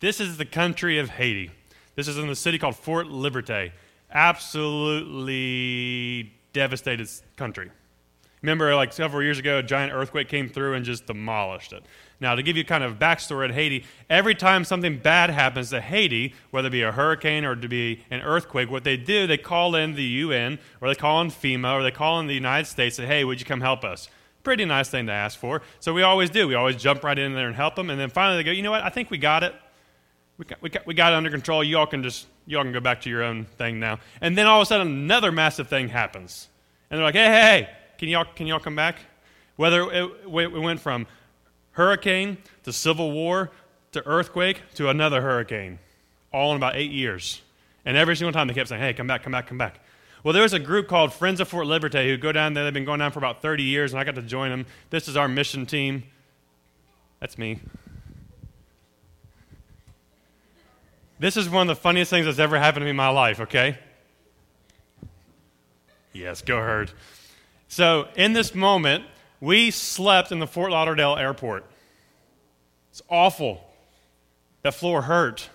This is the country of Haiti. This is in the city called Fort Liberté. Absolutely devastated country. Remember, like several years ago, a giant earthquake came through and just demolished it. Now, to give you kind of backstory at Haiti, every time something bad happens to Haiti, whether it be a hurricane or to be an earthquake, what they do, they call in the UN or they call in FEMA or they call in the United States and say, hey, would you come help us? Pretty nice thing to ask for. So we always do. We always jump right in there and help them. And then finally they go, you know what? I think we got it. We got, we got, we got it under control. You all can just, you all can go back to your own thing now. And then all of a sudden another massive thing happens. And they're like, hey, hey, hey, can y'all, can y'all come back? Whether it, it went from hurricane to civil war to earthquake to another hurricane, all in about eight years. And every single time they kept saying, hey, come back, come back, come back. Well, there was a group called Friends of Fort Liberté who go down there. They've been going down for about 30 years, and I got to join them. This is our mission team. That's me. This is one of the funniest things that's ever happened to me in my life, okay? Yes, go herd. So, in this moment, we slept in the Fort Lauderdale airport. It's awful. That floor hurt.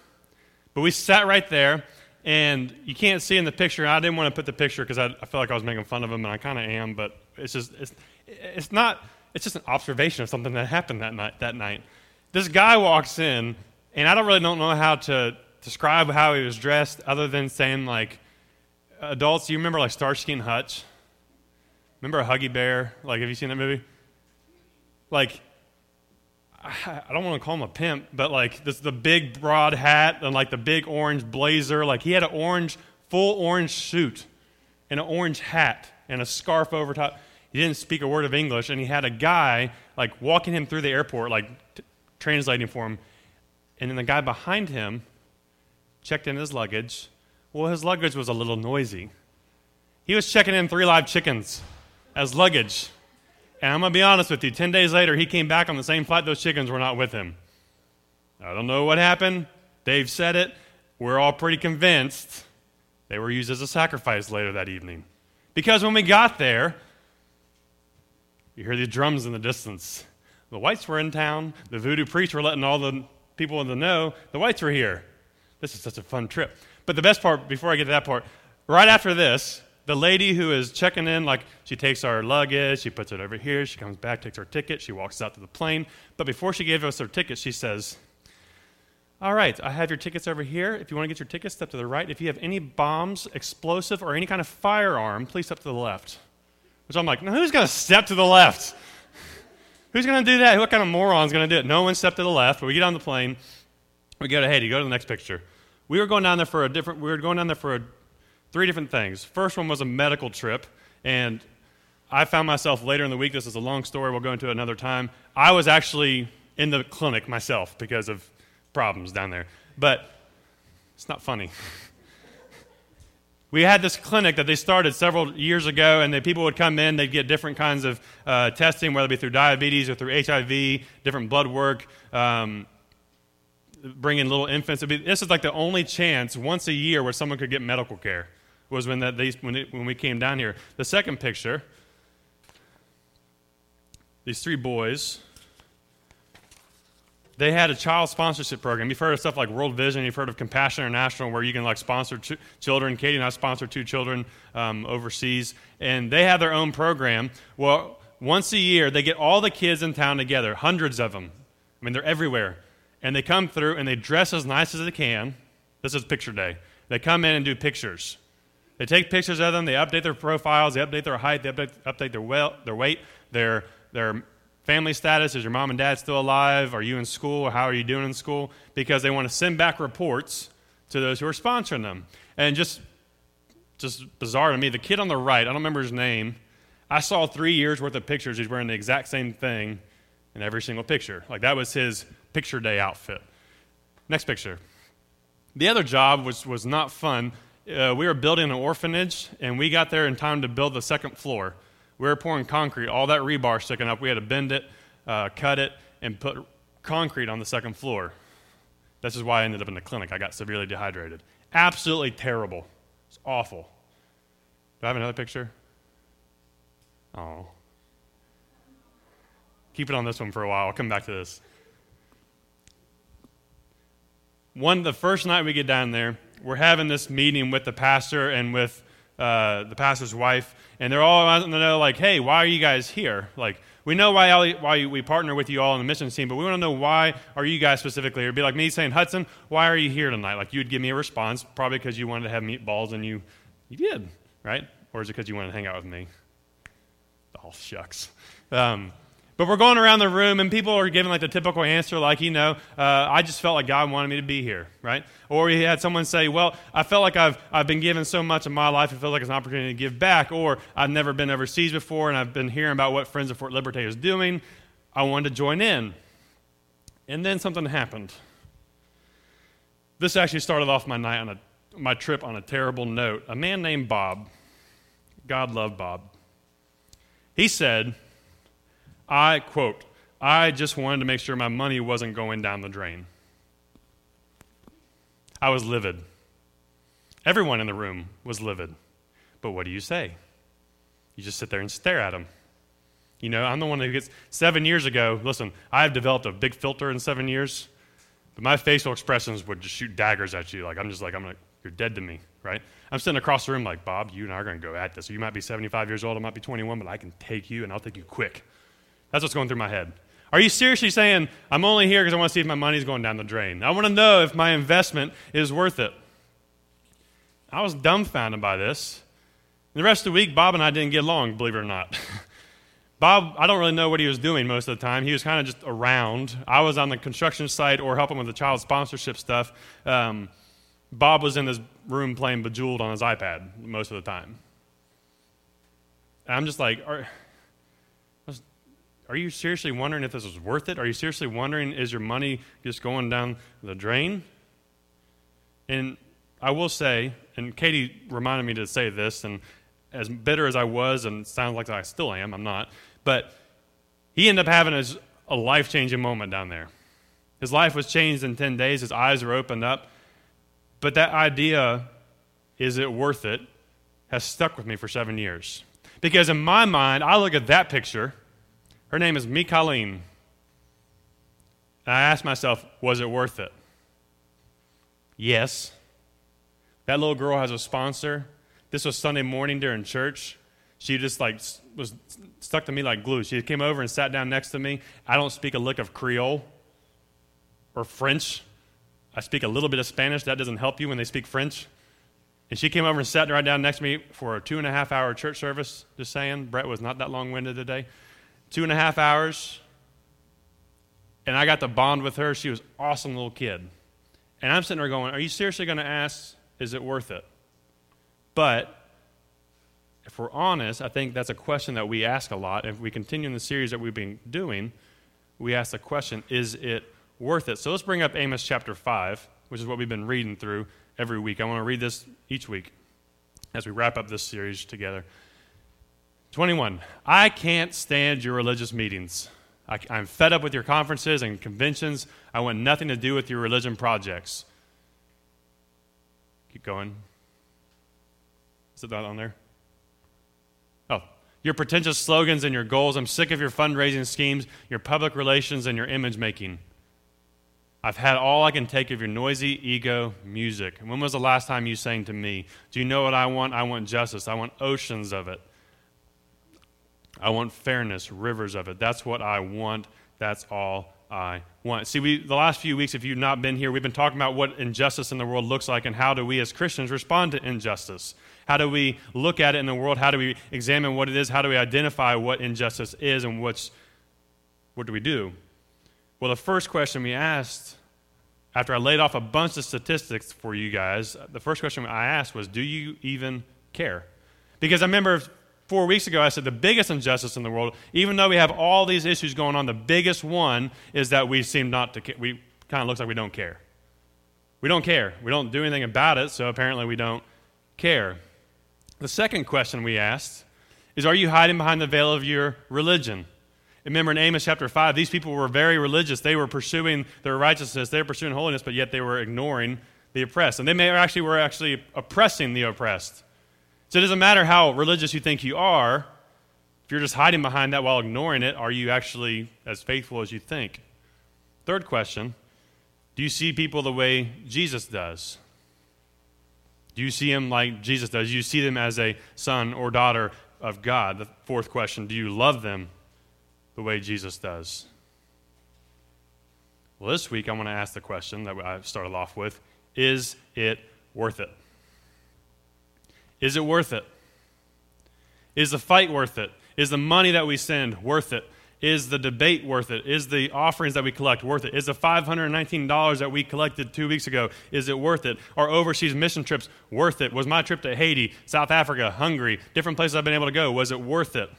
But we sat right there and you can't see in the picture. I didn't want to put the picture because I, I felt like I was making fun of him, and I kind of am. But it's just it's, it's not. It's just an observation of something that happened that night. That night, this guy walks in, and I don't really don't know how to describe how he was dressed, other than saying like, adults. You remember like Starsky and Hutch? Remember a Huggy Bear? Like, have you seen that movie? Like, I don't want to call him a pimp, but like this the big broad hat and like the big orange blazer. Like he had an orange, full orange suit and an orange hat and a scarf over top. He didn't speak a word of English, and he had a guy like walking him through the airport, like t- translating for him. And then the guy behind him checked in his luggage. Well, his luggage was a little noisy. He was checking in three live chickens as luggage. And I'm going to be honest with you 10 days later, he came back on the same flight. Those chickens were not with him. I don't know what happened. Dave said it. We're all pretty convinced they were used as a sacrifice later that evening. Because when we got there, you hear the drums in the distance. The whites were in town. The voodoo priests were letting all the people in the know the whites were here. This is such a fun trip. But the best part, before I get to that part, right after this, the lady who is checking in, like she takes our luggage, she puts it over here, she comes back, takes our ticket, she walks out to the plane. But before she gave us our ticket, she says, All right, I have your tickets over here. If you want to get your tickets, step to the right. If you have any bombs, explosive, or any kind of firearm, please step to the left. Which I'm like, no, who's going to step to the left? who's going to do that? What kind of moron's going to do it? No one stepped to the left, but we get on the plane. We go to Haiti. Go to the next picture. We were going down there for a different, we were going down there for a three different things. First one was a medical trip, and I found myself later in the week. This is a long story. We'll go into it another time. I was actually in the clinic myself because of problems down there, but it's not funny. we had this clinic that they started several years ago, and the people would come in. They'd get different kinds of uh, testing, whether it be through diabetes or through HIV, different blood work. Um, bringing little infants. This is like the only chance once a year where someone could get medical care was when, that, they, when, it, when we came down here. The second picture, these three boys, they had a child sponsorship program. You've heard of stuff like World Vision. You've heard of Compassion International, where you can like sponsor ch- children. Katie and I sponsor two children um, overseas, and they have their own program. Well, once a year, they get all the kids in town together, hundreds of them. I mean, they're everywhere, and they come through and they dress as nice as they can. This is picture day. They come in and do pictures. They take pictures of them, they update their profiles, they update their height, they update, update their, well, their weight, their, their family status. Is your mom and dad still alive? Are you in school? How are you doing in school? Because they want to send back reports to those who are sponsoring them. And just, just bizarre to me, the kid on the right, I don't remember his name, I saw three years worth of pictures. He's wearing the exact same thing in every single picture. Like that was his picture day outfit. Next picture. The other job was, was not fun uh, we were building an orphanage, and we got there in time to build the second floor. We were pouring concrete, all that rebar sticking up. We had to bend it, uh, cut it, and put concrete on the second floor. This is why I ended up in the clinic. I got severely dehydrated. Absolutely terrible. It's awful. Do I have another picture? Oh. Keep it on this one for a while. I'll come back to this. One the first night we get down there, we're having this meeting with the pastor and with uh, the pastor's wife, and they're all wanting to know, like, hey, why are you guys here? Like, we know why, why we partner with you all on the mission team, but we want to know why are you guys specifically here? It'd be like me saying, Hudson, why are you here tonight? Like, you'd give me a response, probably because you wanted to have meatballs and you, you did, right? Or is it because you wanted to hang out with me? Oh, shucks. Um, but we're going around the room, and people are giving like the typical answer, like, you know, uh, I just felt like God wanted me to be here, right? Or we had someone say, well, I felt like I've, I've been given so much in my life, it feels like it's an opportunity to give back. Or I've never been overseas before, and I've been hearing about what Friends of Fort Liberté is doing. I wanted to join in. And then something happened. This actually started off my night on a, my trip on a terrible note. A man named Bob, God loved Bob, he said, I, quote, I just wanted to make sure my money wasn't going down the drain. I was livid. Everyone in the room was livid. But what do you say? You just sit there and stare at them. You know, I'm the one who gets, seven years ago, listen, I've developed a big filter in seven years, but my facial expressions would just shoot daggers at you. Like, I'm just like, I'm like, you're dead to me, right? I'm sitting across the room like, Bob, you and I are going to go at this. You might be 75 years old, I might be 21, but I can take you and I'll take you quick. That's what's going through my head. Are you seriously saying, I'm only here because I want to see if my money's going down the drain? I want to know if my investment is worth it. I was dumbfounded by this. The rest of the week, Bob and I didn't get along, believe it or not. Bob, I don't really know what he was doing most of the time. He was kind of just around. I was on the construction site or helping with the child sponsorship stuff. Um, Bob was in his room playing Bejeweled on his iPad most of the time. And I'm just like, are, are you seriously wondering if this is worth it? Are you seriously wondering, is your money just going down the drain? And I will say, and Katie reminded me to say this, and as bitter as I was, and sounds like I still am, I'm not, but he ended up having a, a life changing moment down there. His life was changed in 10 days, his eyes were opened up. But that idea, is it worth it, has stuck with me for seven years. Because in my mind, I look at that picture her name is Mikaline. And I asked myself, was it worth it? Yes. That little girl has a sponsor. This was Sunday morning during church. She just like was stuck to me like glue. She came over and sat down next to me. I don't speak a lick of Creole or French. I speak a little bit of Spanish. That doesn't help you when they speak French. And she came over and sat right down next to me for a two and a half hour church service. Just saying, Brett was not that long winded today two and a half hours. And I got to bond with her. She was an awesome little kid. And I'm sitting there going, Are you seriously going to ask, is it worth it? But if we're honest, I think that's a question that we ask a lot. If we continue in the series that we've been doing, we ask the question, Is it worth it? So let's bring up Amos chapter 5, which is what we've been reading through every week. I want to read this each week as we wrap up this series together. 21. I can't stand your religious meetings. I, am fed up with your conferences and conventions. I want nothing to do with your religion projects. Keep going. Is it that on there? Oh, your pretentious slogans and your goals. I'm sick of your fundraising schemes, your public relations, and your image making. I've had all I can take of your noisy ego music. When was the last time you sang to me? Do you know what I want? I want justice. I want oceans of it. I want fairness, rivers of it. That's what I want. That's all I want. See, we, the last few weeks, if you've not been here, we've been talking about what injustice in the world looks like and how do we as Christians respond to injustice. How do we look at it in the world? How do we examine what it is? How do we identify what injustice is and what's, what do we do? Well, the first question we asked after I laid off a bunch of statistics for you guys, the first question I asked was, Do you even care? Because I remember Four weeks ago, I said the biggest injustice in the world, even though we have all these issues going on, the biggest one is that we seem not to care. We kind of looks like we don't care. We don't care. We don't do anything about it, so apparently we don't care. The second question we asked is Are you hiding behind the veil of your religion? Remember in Amos chapter 5, these people were very religious. They were pursuing their righteousness, they were pursuing holiness, but yet they were ignoring the oppressed. And they may actually were actually oppressing the oppressed. So it doesn't matter how religious you think you are, if you're just hiding behind that while ignoring it, are you actually as faithful as you think? Third question Do you see people the way Jesus does? Do you see him like Jesus does? Do you see them as a son or daughter of God? The fourth question Do you love them the way Jesus does? Well, this week I want to ask the question that I started off with Is it worth it? Is it worth it? Is the fight worth it? Is the money that we send worth it? Is the debate worth it? Is the offerings that we collect worth it? Is the $519 that we collected two weeks ago, is it worth it? Are overseas mission trips worth it? Was my trip to Haiti, South Africa, Hungary, different places I've been able to go, was it worth it?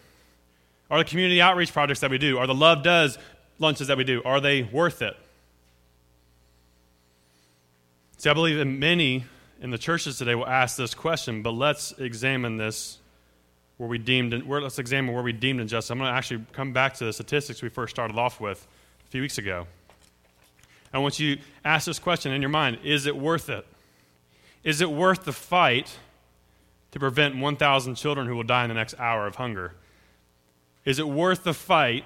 Are the community outreach projects that we do, are the Love Does lunches that we do, are they worth it? See, I believe in many in the churches today will ask this question, but let's examine this where we deemed, where, let's examine where we deemed injustice. I'm going to actually come back to the statistics we first started off with a few weeks ago. I want you to ask this question in your mind Is it worth it? Is it worth the fight to prevent 1,000 children who will die in the next hour of hunger? Is it worth the fight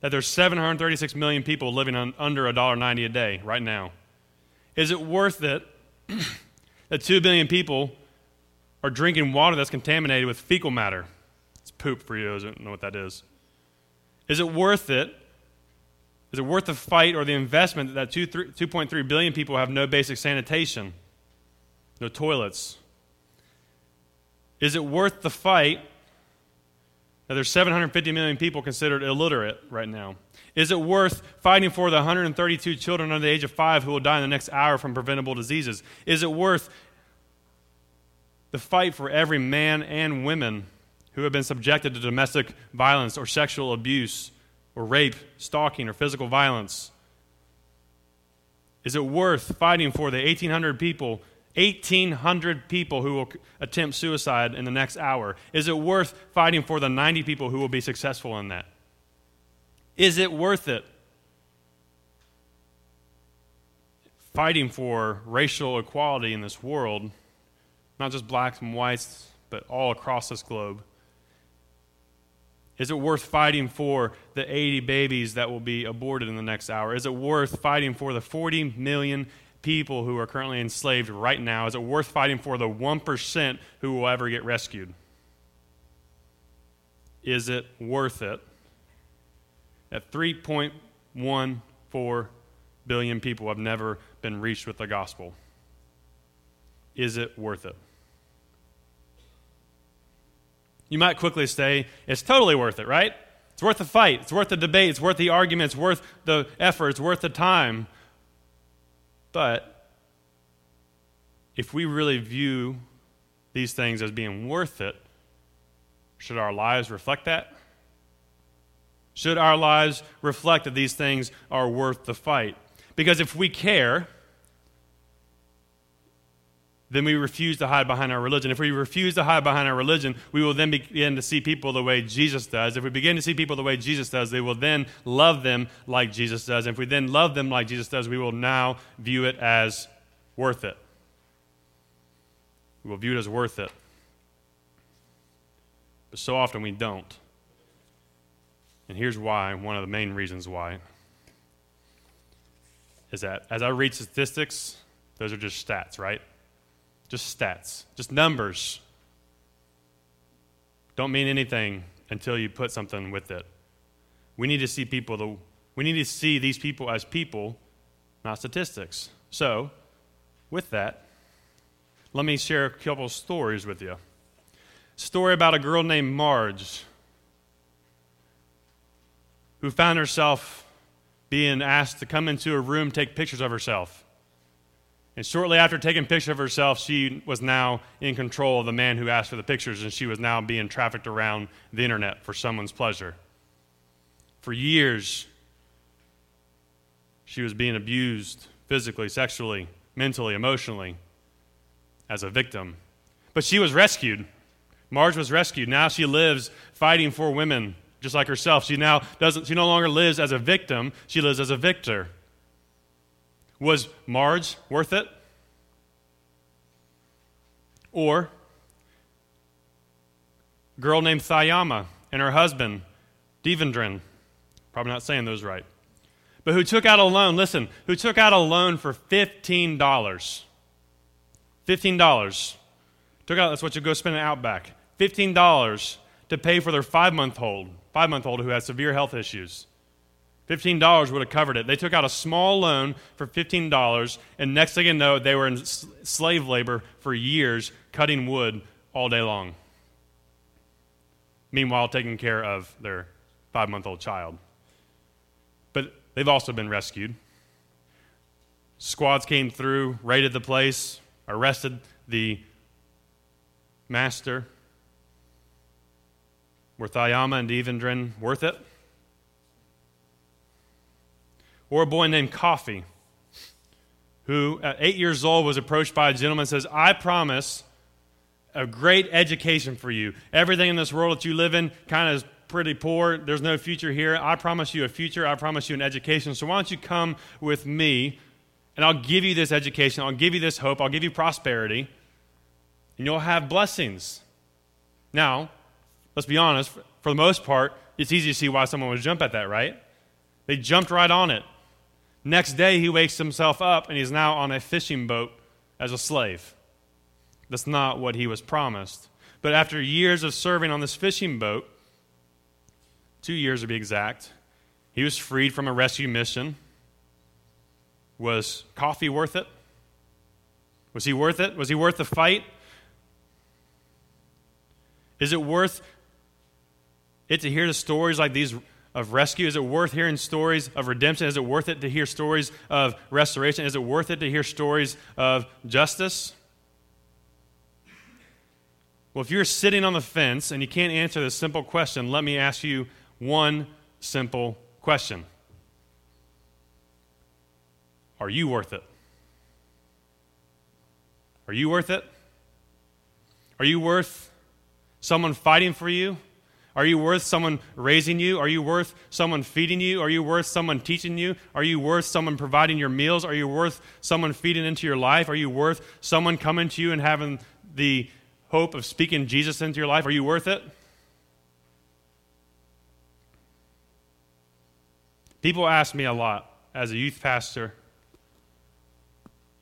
that there's 736 million people living on under $1.90 a day right now? Is it worth it that 2 billion people are drinking water that's contaminated with fecal matter? It's poop for you, I don't know what that is. Is it worth it? Is it worth the fight or the investment that 2, 2.3 billion people have no basic sanitation, no toilets? Is it worth the fight there's 750 million people considered illiterate right now? Is it worth fighting for the 132 children under the age of five who will die in the next hour from preventable diseases? Is it worth the fight for every man and woman who have been subjected to domestic violence or sexual abuse or rape, stalking, or physical violence? Is it worth fighting for the 1,800 people, 1,800 people who will attempt suicide in the next hour? Is it worth fighting for the 90 people who will be successful in that? Is it worth it? Fighting for racial equality in this world, not just blacks and whites, but all across this globe. Is it worth fighting for the 80 babies that will be aborted in the next hour? Is it worth fighting for the 40 million people who are currently enslaved right now? Is it worth fighting for the 1% who will ever get rescued? Is it worth it? that 3.14 billion people have never been reached with the gospel. Is it worth it? You might quickly say, it's totally worth it, right? It's worth the fight. It's worth the debate. It's worth the argument. It's worth the effort. It's worth the time. But if we really view these things as being worth it, should our lives reflect that? Should our lives reflect that these things are worth the fight? Because if we care, then we refuse to hide behind our religion. If we refuse to hide behind our religion, we will then begin to see people the way Jesus does. If we begin to see people the way Jesus does, they will then love them like Jesus does. And if we then love them like Jesus does, we will now view it as worth it. We will view it as worth it. But so often we don't. And here's why one of the main reasons why is that as I read statistics, those are just stats, right? Just stats, just numbers. Don't mean anything until you put something with it. We need to see people, the, we need to see these people as people, not statistics. So, with that, let me share a couple stories with you. Story about a girl named Marge who found herself being asked to come into a room, take pictures of herself. And shortly after taking pictures of herself, she was now in control of the man who asked for the pictures, and she was now being trafficked around the internet for someone's pleasure. For years, she was being abused physically, sexually, mentally, emotionally as a victim. But she was rescued. Marge was rescued. Now she lives fighting for women just like herself. She now doesn't, she no longer lives as a victim, she lives as a victor. Was Marge worth it? Or girl named Thyama and her husband, Devendran. Probably not saying those right. but who took out a loan, listen, who took out a loan for $15. $15. Took out, that's what you go spend at Outback. $15 to pay for their five month old, five month old who has severe health issues. $15 would have covered it. They took out a small loan for $15, and next thing you know, they were in slave labor for years, cutting wood all day long. Meanwhile, taking care of their five month old child. But they've also been rescued. Squads came through, raided the place, arrested the master. Were Thyama and Evendren worth it? Or a boy named Kofi, who at eight years old was approached by a gentleman and says, I promise a great education for you. Everything in this world that you live in kind of is pretty poor. There's no future here. I promise you a future. I promise you an education. So why don't you come with me and I'll give you this education. I'll give you this hope. I'll give you prosperity. And you'll have blessings. Now, let's be honest, for the most part, it's easy to see why someone would jump at that, right? They jumped right on it. Next day, he wakes himself up and he's now on a fishing boat as a slave. That's not what he was promised. But after years of serving on this fishing boat, two years to be exact, he was freed from a rescue mission. Was Kofi worth it? Was he worth it? Was he worth the fight? Is it worth it to hear the stories like these of rescue? Is it worth hearing stories of redemption? Is it worth it to hear stories of restoration? Is it worth it to hear stories of justice? Well, if you're sitting on the fence and you can't answer this simple question, let me ask you one simple question Are you worth it? Are you worth it? Are you worth someone fighting for you? Are you worth someone raising you? Are you worth someone feeding you? Are you worth someone teaching you? Are you worth someone providing your meals? Are you worth someone feeding into your life? Are you worth someone coming to you and having the hope of speaking Jesus into your life? Are you worth it? People ask me a lot as a youth pastor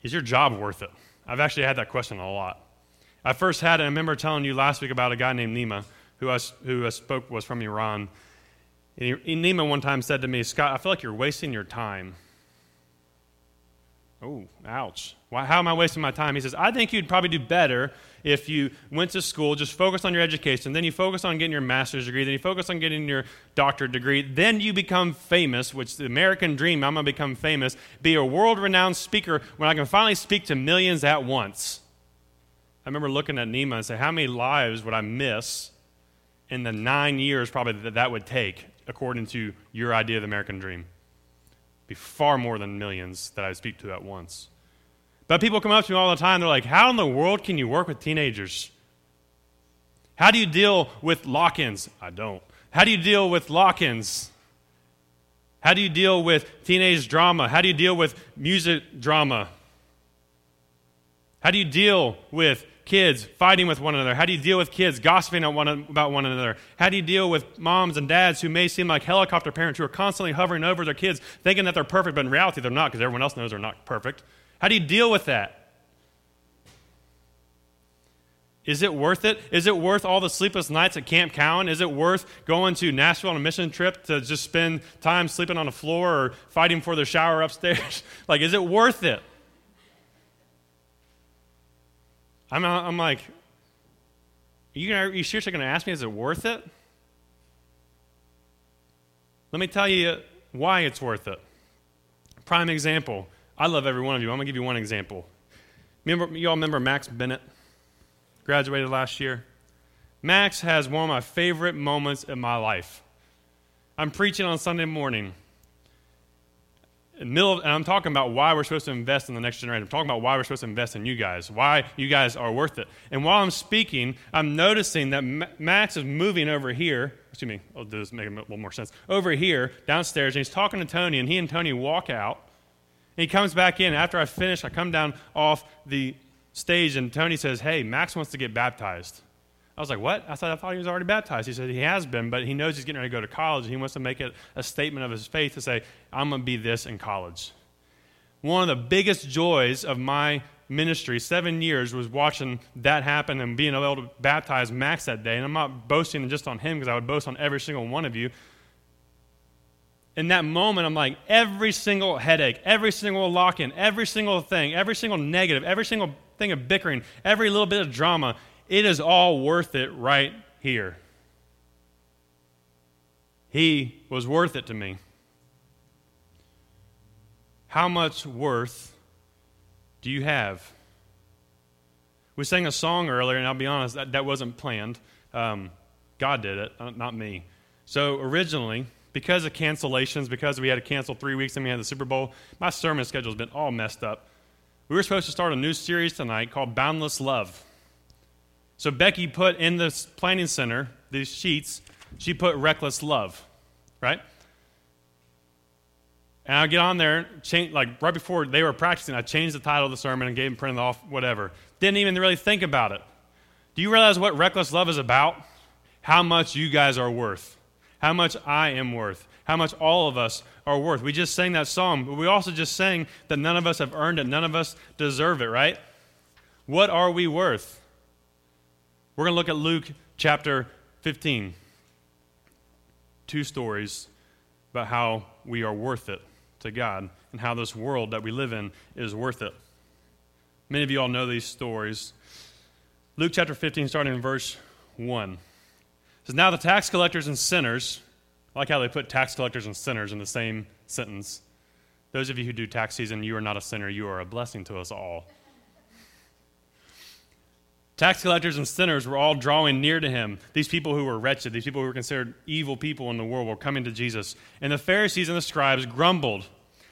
is your job worth it? I've actually had that question a lot. I first had it, I remember telling you last week about a guy named Nima who I, who I spoke was from Iran. And Nima one time said to me, Scott, I feel like you're wasting your time. Oh, ouch. Why, how am I wasting my time? He says, I think you'd probably do better if you went to school, just focus on your education, then you focus on getting your master's degree, then you focus on getting your doctorate degree, then you become famous, which the American dream, I'm going to become famous, be a world renowned speaker when I can finally speak to millions at once. I remember looking at Nima and say, How many lives would I miss in the nine years probably that that would take, according to your idea of the American dream? Be far more than millions that I speak to at once. But people come up to me all the time. They're like, How in the world can you work with teenagers? How do you deal with lock ins? I don't. How do you deal with lock ins? How do you deal with teenage drama? How do you deal with music drama? How do you deal with kids fighting with one another? How do you deal with kids gossiping one, about one another? How do you deal with moms and dads who may seem like helicopter parents who are constantly hovering over their kids, thinking that they're perfect, but in reality they're not because everyone else knows they're not perfect? How do you deal with that? Is it worth it? Is it worth all the sleepless nights at Camp Cowan? Is it worth going to Nashville on a mission trip to just spend time sleeping on the floor or fighting for the shower upstairs? like, is it worth it? I'm, uh, I'm like, are you, are you seriously going to ask me, is it worth it? Let me tell you why it's worth it. Prime example I love every one of you. I'm going to give you one example. Remember, you all remember Max Bennett? Graduated last year. Max has one of my favorite moments in my life. I'm preaching on Sunday morning. Middle I'm talking about why we're supposed to invest in the next generation. I'm talking about why we're supposed to invest in you guys, why you guys are worth it. And while I'm speaking, I'm noticing that Max is moving over here. Excuse me, I'll do this make a little more sense. Over here, downstairs, and he's talking to Tony, and he and Tony walk out. And he comes back in. After I finish, I come down off the stage, and Tony says, Hey, Max wants to get baptized. I was like, What? I said, I thought he was already baptized. He said, He has been, but he knows he's getting ready to go to college. And he wants to make it a statement of his faith to say, I'm going to be this in college. One of the biggest joys of my ministry, seven years, was watching that happen and being able to baptize Max that day. And I'm not boasting just on him because I would boast on every single one of you. In that moment, I'm like, every single headache, every single lock in, every single thing, every single negative, every single thing of bickering, every little bit of drama, it is all worth it right here. He was worth it to me. How much worth do you have? We sang a song earlier, and I'll be honest, that, that wasn't planned. Um, God did it, uh, not me. So originally, because of cancellations, because we had to cancel three weeks and we had the Super Bowl, my sermon schedule has been all messed up. We were supposed to start a new series tonight called Boundless Love. So Becky put in the planning center these sheets, she put reckless love, right? And I get on there, change, like right before they were practicing, I changed the title of the sermon and gave them printed off, whatever. Didn't even really think about it. Do you realize what reckless love is about? How much you guys are worth, how much I am worth, how much all of us are worth. We just sang that song, but we also just sang that none of us have earned it, none of us deserve it, right? What are we worth? We're going to look at Luke chapter 15. Two stories about how we are worth it to God and how this world that we live in is worth it. Many of you all know these stories. Luke chapter 15, starting in verse 1. says, Now the tax collectors and sinners, I like how they put tax collectors and sinners in the same sentence. Those of you who do tax season, you are not a sinner, you are a blessing to us all. Tax collectors and sinners were all drawing near to him. These people who were wretched, these people who were considered evil people in the world, were coming to Jesus. And the Pharisees and the scribes grumbled,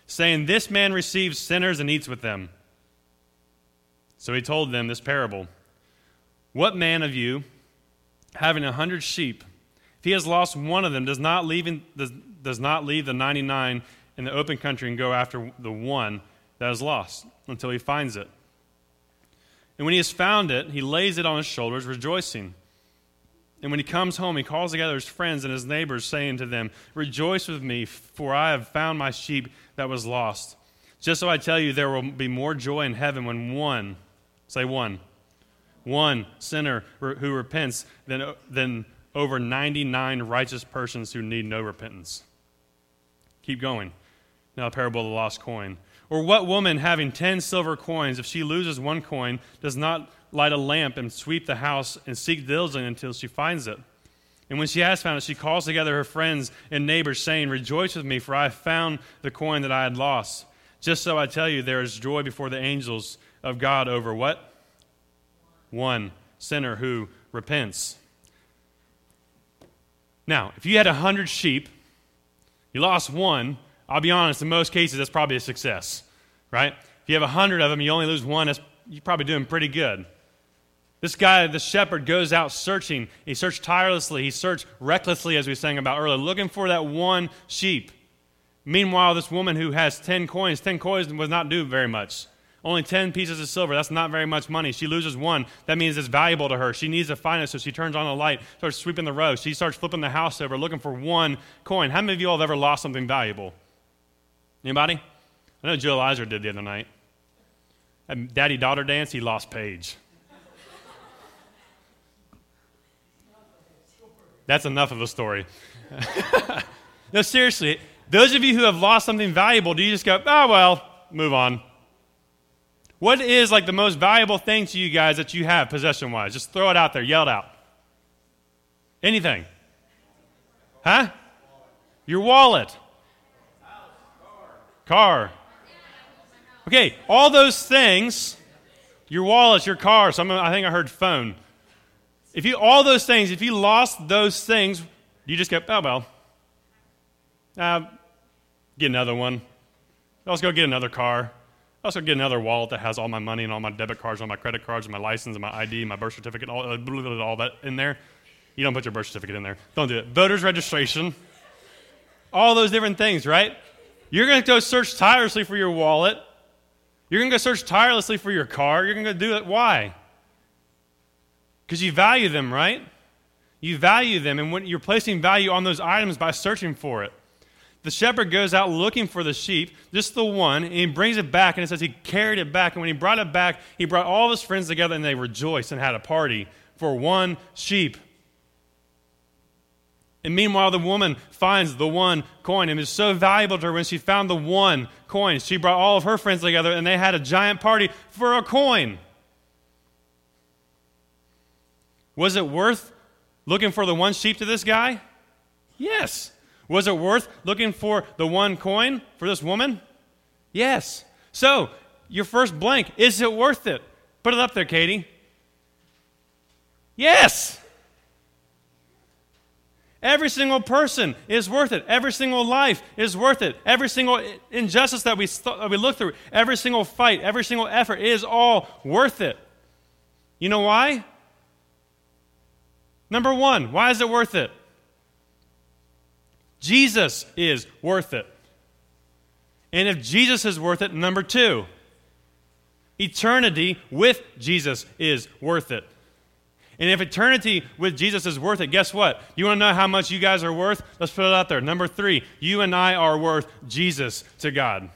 saying, This man receives sinners and eats with them. So he told them this parable What man of you, having a hundred sheep, if he has lost one of them, does not leave, in, does, does not leave the 99 in the open country and go after the one that is lost until he finds it? And when he has found it, he lays it on his shoulders, rejoicing. And when he comes home, he calls together his friends and his neighbors, saying to them, Rejoice with me, for I have found my sheep that was lost. Just so I tell you, there will be more joy in heaven when one, say one, one sinner who repents than, than over 99 righteous persons who need no repentance. Keep going. Now, the parable of the lost coin. Or what woman having ten silver coins, if she loses one coin, does not light a lamp and sweep the house and seek diligently until she finds it? And when she has found it, she calls together her friends and neighbors, saying, Rejoice with me, for I have found the coin that I had lost. Just so I tell you, there is joy before the angels of God over what? One sinner who repents. Now, if you had a hundred sheep, you lost one, I'll be honest, in most cases, that's probably a success, right? If you have a hundred of them, you only lose one, that's, you're probably doing pretty good. This guy, the shepherd, goes out searching. He searched tirelessly. He searched recklessly, as we sang about earlier, looking for that one sheep. Meanwhile, this woman who has 10 coins, 10 coins was not do very much. Only 10 pieces of silver. That's not very much money. She loses one. That means it's valuable to her. She needs to find it, so she turns on the light, starts sweeping the row. She starts flipping the house over, looking for one coin. How many of you all have ever lost something valuable? Anybody? I know Joe Iser did the other night. Daddy daughter dance, he lost Paige. That's enough of a story. no, seriously, those of you who have lost something valuable, do you just go, oh, well, move on? What is like the most valuable thing to you guys that you have possession wise? Just throw it out there, yell it out. Anything. Huh? Your wallet car. Okay, all those things, your wallet, your car, some I think I heard phone. If you all those things, if you lost those things, you just go, oh well. Uh, get another one. Let's go get another car. Let's go get another wallet that has all my money and all my debit cards, and all my credit cards, and my license and my ID, my birth certificate, all, all that in there. You don't put your birth certificate in there. Don't do it. Voter's registration. All those different things, right? You're going to go search tirelessly for your wallet. You're going to go search tirelessly for your car. You're going to do it. Why? Because you value them, right? You value them, and when you're placing value on those items by searching for it. The shepherd goes out looking for the sheep, just the one, and he brings it back, and it says he carried it back. And when he brought it back, he brought all of his friends together, and they rejoiced and had a party for one sheep. And meanwhile, the woman finds the one coin, and it's so valuable to her when she found the one coin. She brought all of her friends together, and they had a giant party for a coin. Was it worth looking for the one sheep to this guy? Yes. Was it worth looking for the one coin for this woman? Yes. So, your first blank, is it worth it? Put it up there, Katie. Yes. Every single person is worth it. Every single life is worth it. Every single injustice that we, that we look through, every single fight, every single effort is all worth it. You know why? Number one, why is it worth it? Jesus is worth it. And if Jesus is worth it, number two, eternity with Jesus is worth it. And if eternity with Jesus is worth it, guess what? You want to know how much you guys are worth? Let's put it out there. Number three, you and I are worth Jesus to God.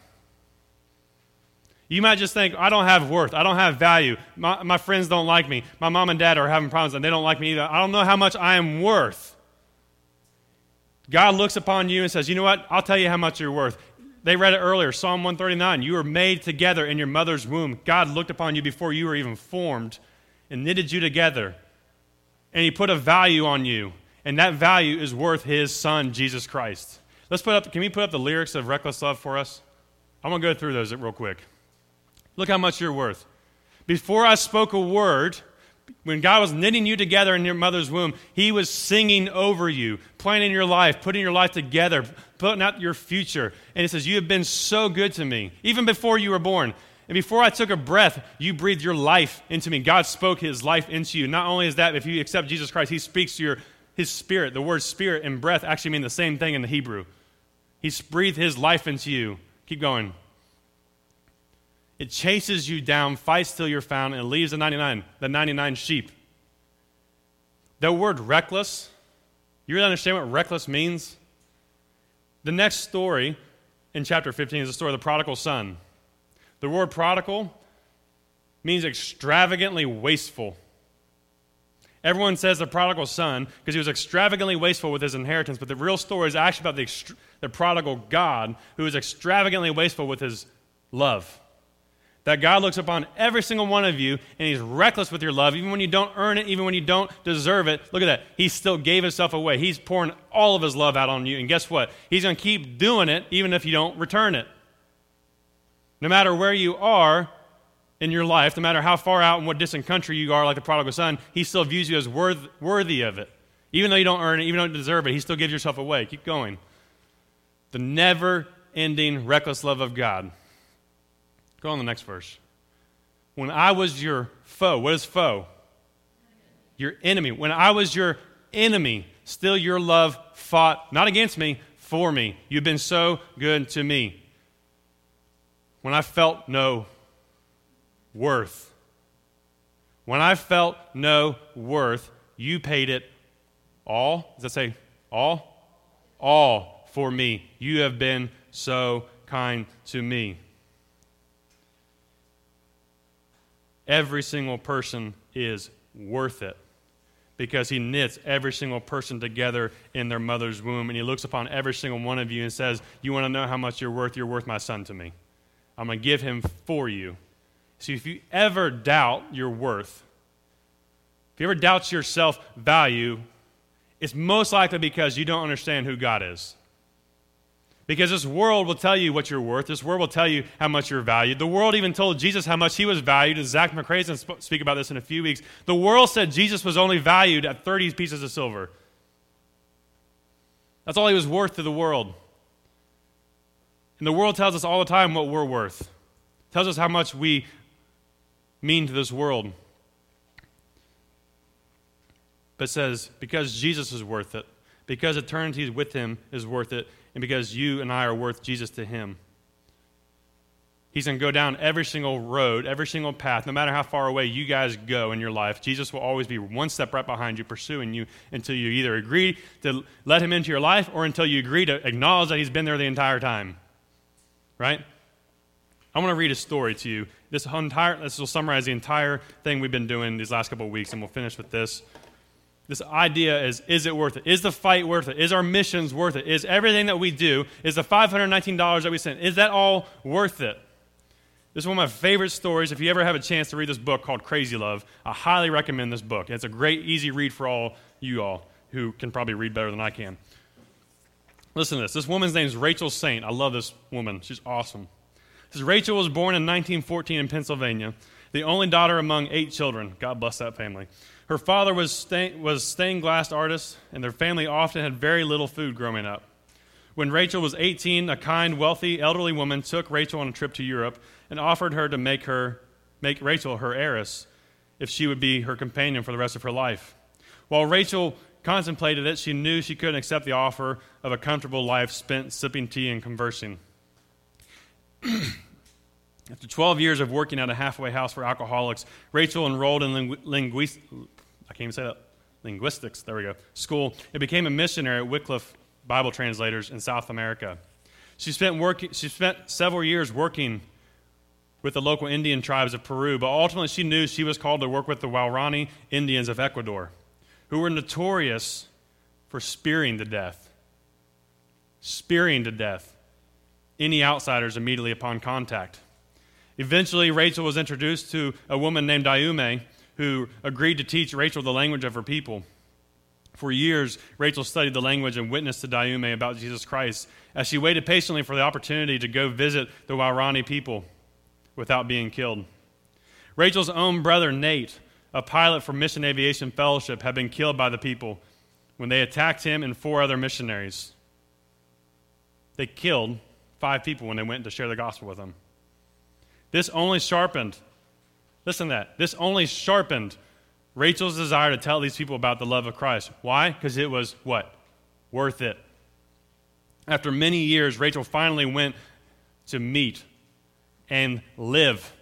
You might just think, I don't have worth. I don't have value. My, my friends don't like me. My mom and dad are having problems and they don't like me either. I don't know how much I am worth. God looks upon you and says, You know what? I'll tell you how much you're worth. They read it earlier, Psalm 139. You were made together in your mother's womb. God looked upon you before you were even formed and knitted you together. And He put a value on you. And that value is worth His Son, Jesus Christ. Let's put up, can we put up the lyrics of Reckless Love for us? I'm going to go through those real quick. Look how much you're worth. Before I spoke a word, when God was knitting you together in your mother's womb, He was singing over you, planning your life, putting your life together, putting out your future. And He says, You have been so good to me, even before you were born. And before I took a breath, you breathed your life into me. God spoke His life into you. Not only is that, if you accept Jesus Christ, He speaks to your His spirit. The words spirit and breath actually mean the same thing in the Hebrew. He's breathed His life into you. Keep going. It chases you down, fights till you're found, and leaves the 99, the 99 sheep. The word reckless, you really understand what reckless means? The next story in chapter 15 is the story of the prodigal son. The word prodigal means extravagantly wasteful. Everyone says the prodigal son because he was extravagantly wasteful with his inheritance, but the real story is actually about the, the prodigal God who is extravagantly wasteful with his love. That God looks upon every single one of you and He's reckless with your love, even when you don't earn it, even when you don't deserve it. Look at that. He still gave Himself away. He's pouring all of His love out on you. And guess what? He's going to keep doing it even if you don't return it. No matter where you are in your life, no matter how far out in what distant country you are, like the prodigal son, He still views you as worth, worthy of it. Even though you don't earn it, even though you don't deserve it, He still gives yourself away. Keep going. The never ending, reckless love of God. Go on the next verse. When I was your foe, what is foe? Your enemy. When I was your enemy, still your love fought, not against me, for me. You've been so good to me. When I felt no worth, when I felt no worth, you paid it all. Does that say all? All for me. You have been so kind to me. every single person is worth it because he knits every single person together in their mother's womb and he looks upon every single one of you and says, You want to know how much you're worth? You're worth my son to me. I'm going to give him for you. See, if you ever doubt your worth, if you ever doubt your self value, it's most likely because you don't understand who God is. Because this world will tell you what you're worth. This world will tell you how much you're valued. The world even told Jesus how much he was valued, Zach gonna speak about this in a few weeks. The world said Jesus was only valued at 30 pieces of silver. That's all he was worth to the world. And the world tells us all the time what we're worth. Tells us how much we mean to this world. But says, because Jesus is worth it, because eternity with him is worth it, and because you and I are worth Jesus to him. He's going to go down every single road, every single path, no matter how far away you guys go in your life. Jesus will always be one step right behind you, pursuing you until you either agree to let him into your life or until you agree to acknowledge that he's been there the entire time. Right? I want to read a story to you. This entire this will summarize the entire thing we've been doing these last couple of weeks, and we'll finish with this. This idea is is it worth it? Is the fight worth it? Is our missions worth it? Is everything that we do, is the $519 that we sent, is that all worth it? This is one of my favorite stories. If you ever have a chance to read this book called Crazy Love, I highly recommend this book. It's a great, easy read for all you all who can probably read better than I can. Listen to this. This woman's name is Rachel Saint. I love this woman. She's awesome. Says Rachel was born in 1914 in Pennsylvania, the only daughter among eight children. God bless that family. Her father was, stain, was stained glass artist, and their family often had very little food growing up. When Rachel was 18, a kind, wealthy, elderly woman took Rachel on a trip to Europe and offered her to make her make Rachel her heiress if she would be her companion for the rest of her life. While Rachel contemplated it, she knew she couldn't accept the offer of a comfortable life spent sipping tea and conversing. After 12 years of working at a halfway house for alcoholics, Rachel enrolled in lingu- linguist, I can't even say that, linguistics, there we go, school, and became a missionary at Wycliffe Bible Translators in South America. She spent, work, she spent several years working with the local Indian tribes of Peru, but ultimately she knew she was called to work with the Waorani Indians of Ecuador, who were notorious for spearing to death. Spearing to death any outsiders immediately upon contact. Eventually, Rachel was introduced to a woman named Dayuma who agreed to teach Rachel the language of her people. For years, Rachel studied the language and witnessed to Dayuma about Jesus Christ as she waited patiently for the opportunity to go visit the Waorani people without being killed. Rachel's own brother, Nate, a pilot for Mission Aviation Fellowship, had been killed by the people when they attacked him and four other missionaries. They killed five people when they went to share the gospel with them. This only sharpened, listen to that, this only sharpened Rachel's desire to tell these people about the love of Christ. Why? Because it was what? Worth it. After many years, Rachel finally went to meet and live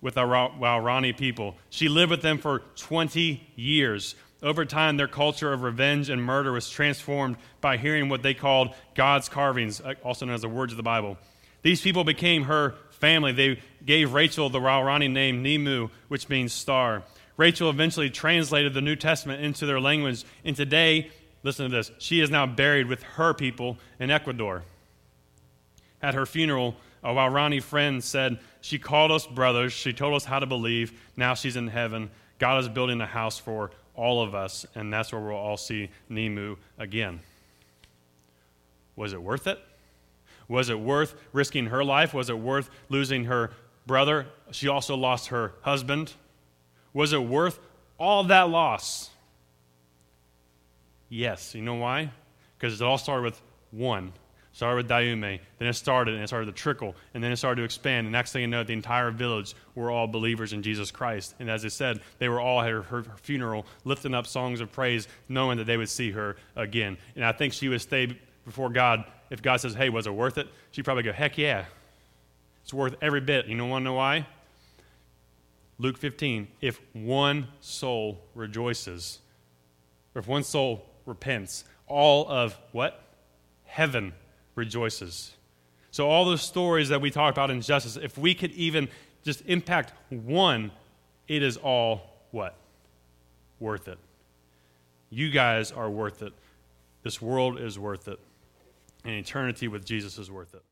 with the Waorani people. She lived with them for 20 years. Over time, their culture of revenge and murder was transformed by hearing what they called God's carvings, uh, also known as the words of the Bible. These people became her family. They gave Rachel the Waorani name Nimu, which means star. Rachel eventually translated the New Testament into their language, and today, listen to this, she is now buried with her people in Ecuador. At her funeral, Oh, a Waorani friend said, She called us brothers. She told us how to believe. Now she's in heaven. God is building a house for all of us, and that's where we'll all see Nimu again. Was it worth it? Was it worth risking her life? Was it worth losing her brother? She also lost her husband. Was it worth all that loss? Yes. You know why? Because it all started with one. Started with Dayuma, then it started and it started to trickle, and then it started to expand. And next thing you know, the entire village were all believers in Jesus Christ. And as I said, they were all at her, her, her funeral, lifting up songs of praise, knowing that they would see her again. And I think she would stay before God if God says, "Hey, was it worth it?" She'd probably go, "Heck yeah, it's worth every bit." You know, want to know why? Luke 15, if one soul rejoices, or if one soul repents, all of what? Heaven rejoices. So, all those stories that we talk about in justice, if we could even just impact one, it is all what? Worth it. You guys are worth it. This world is worth it. And eternity with Jesus is worth it.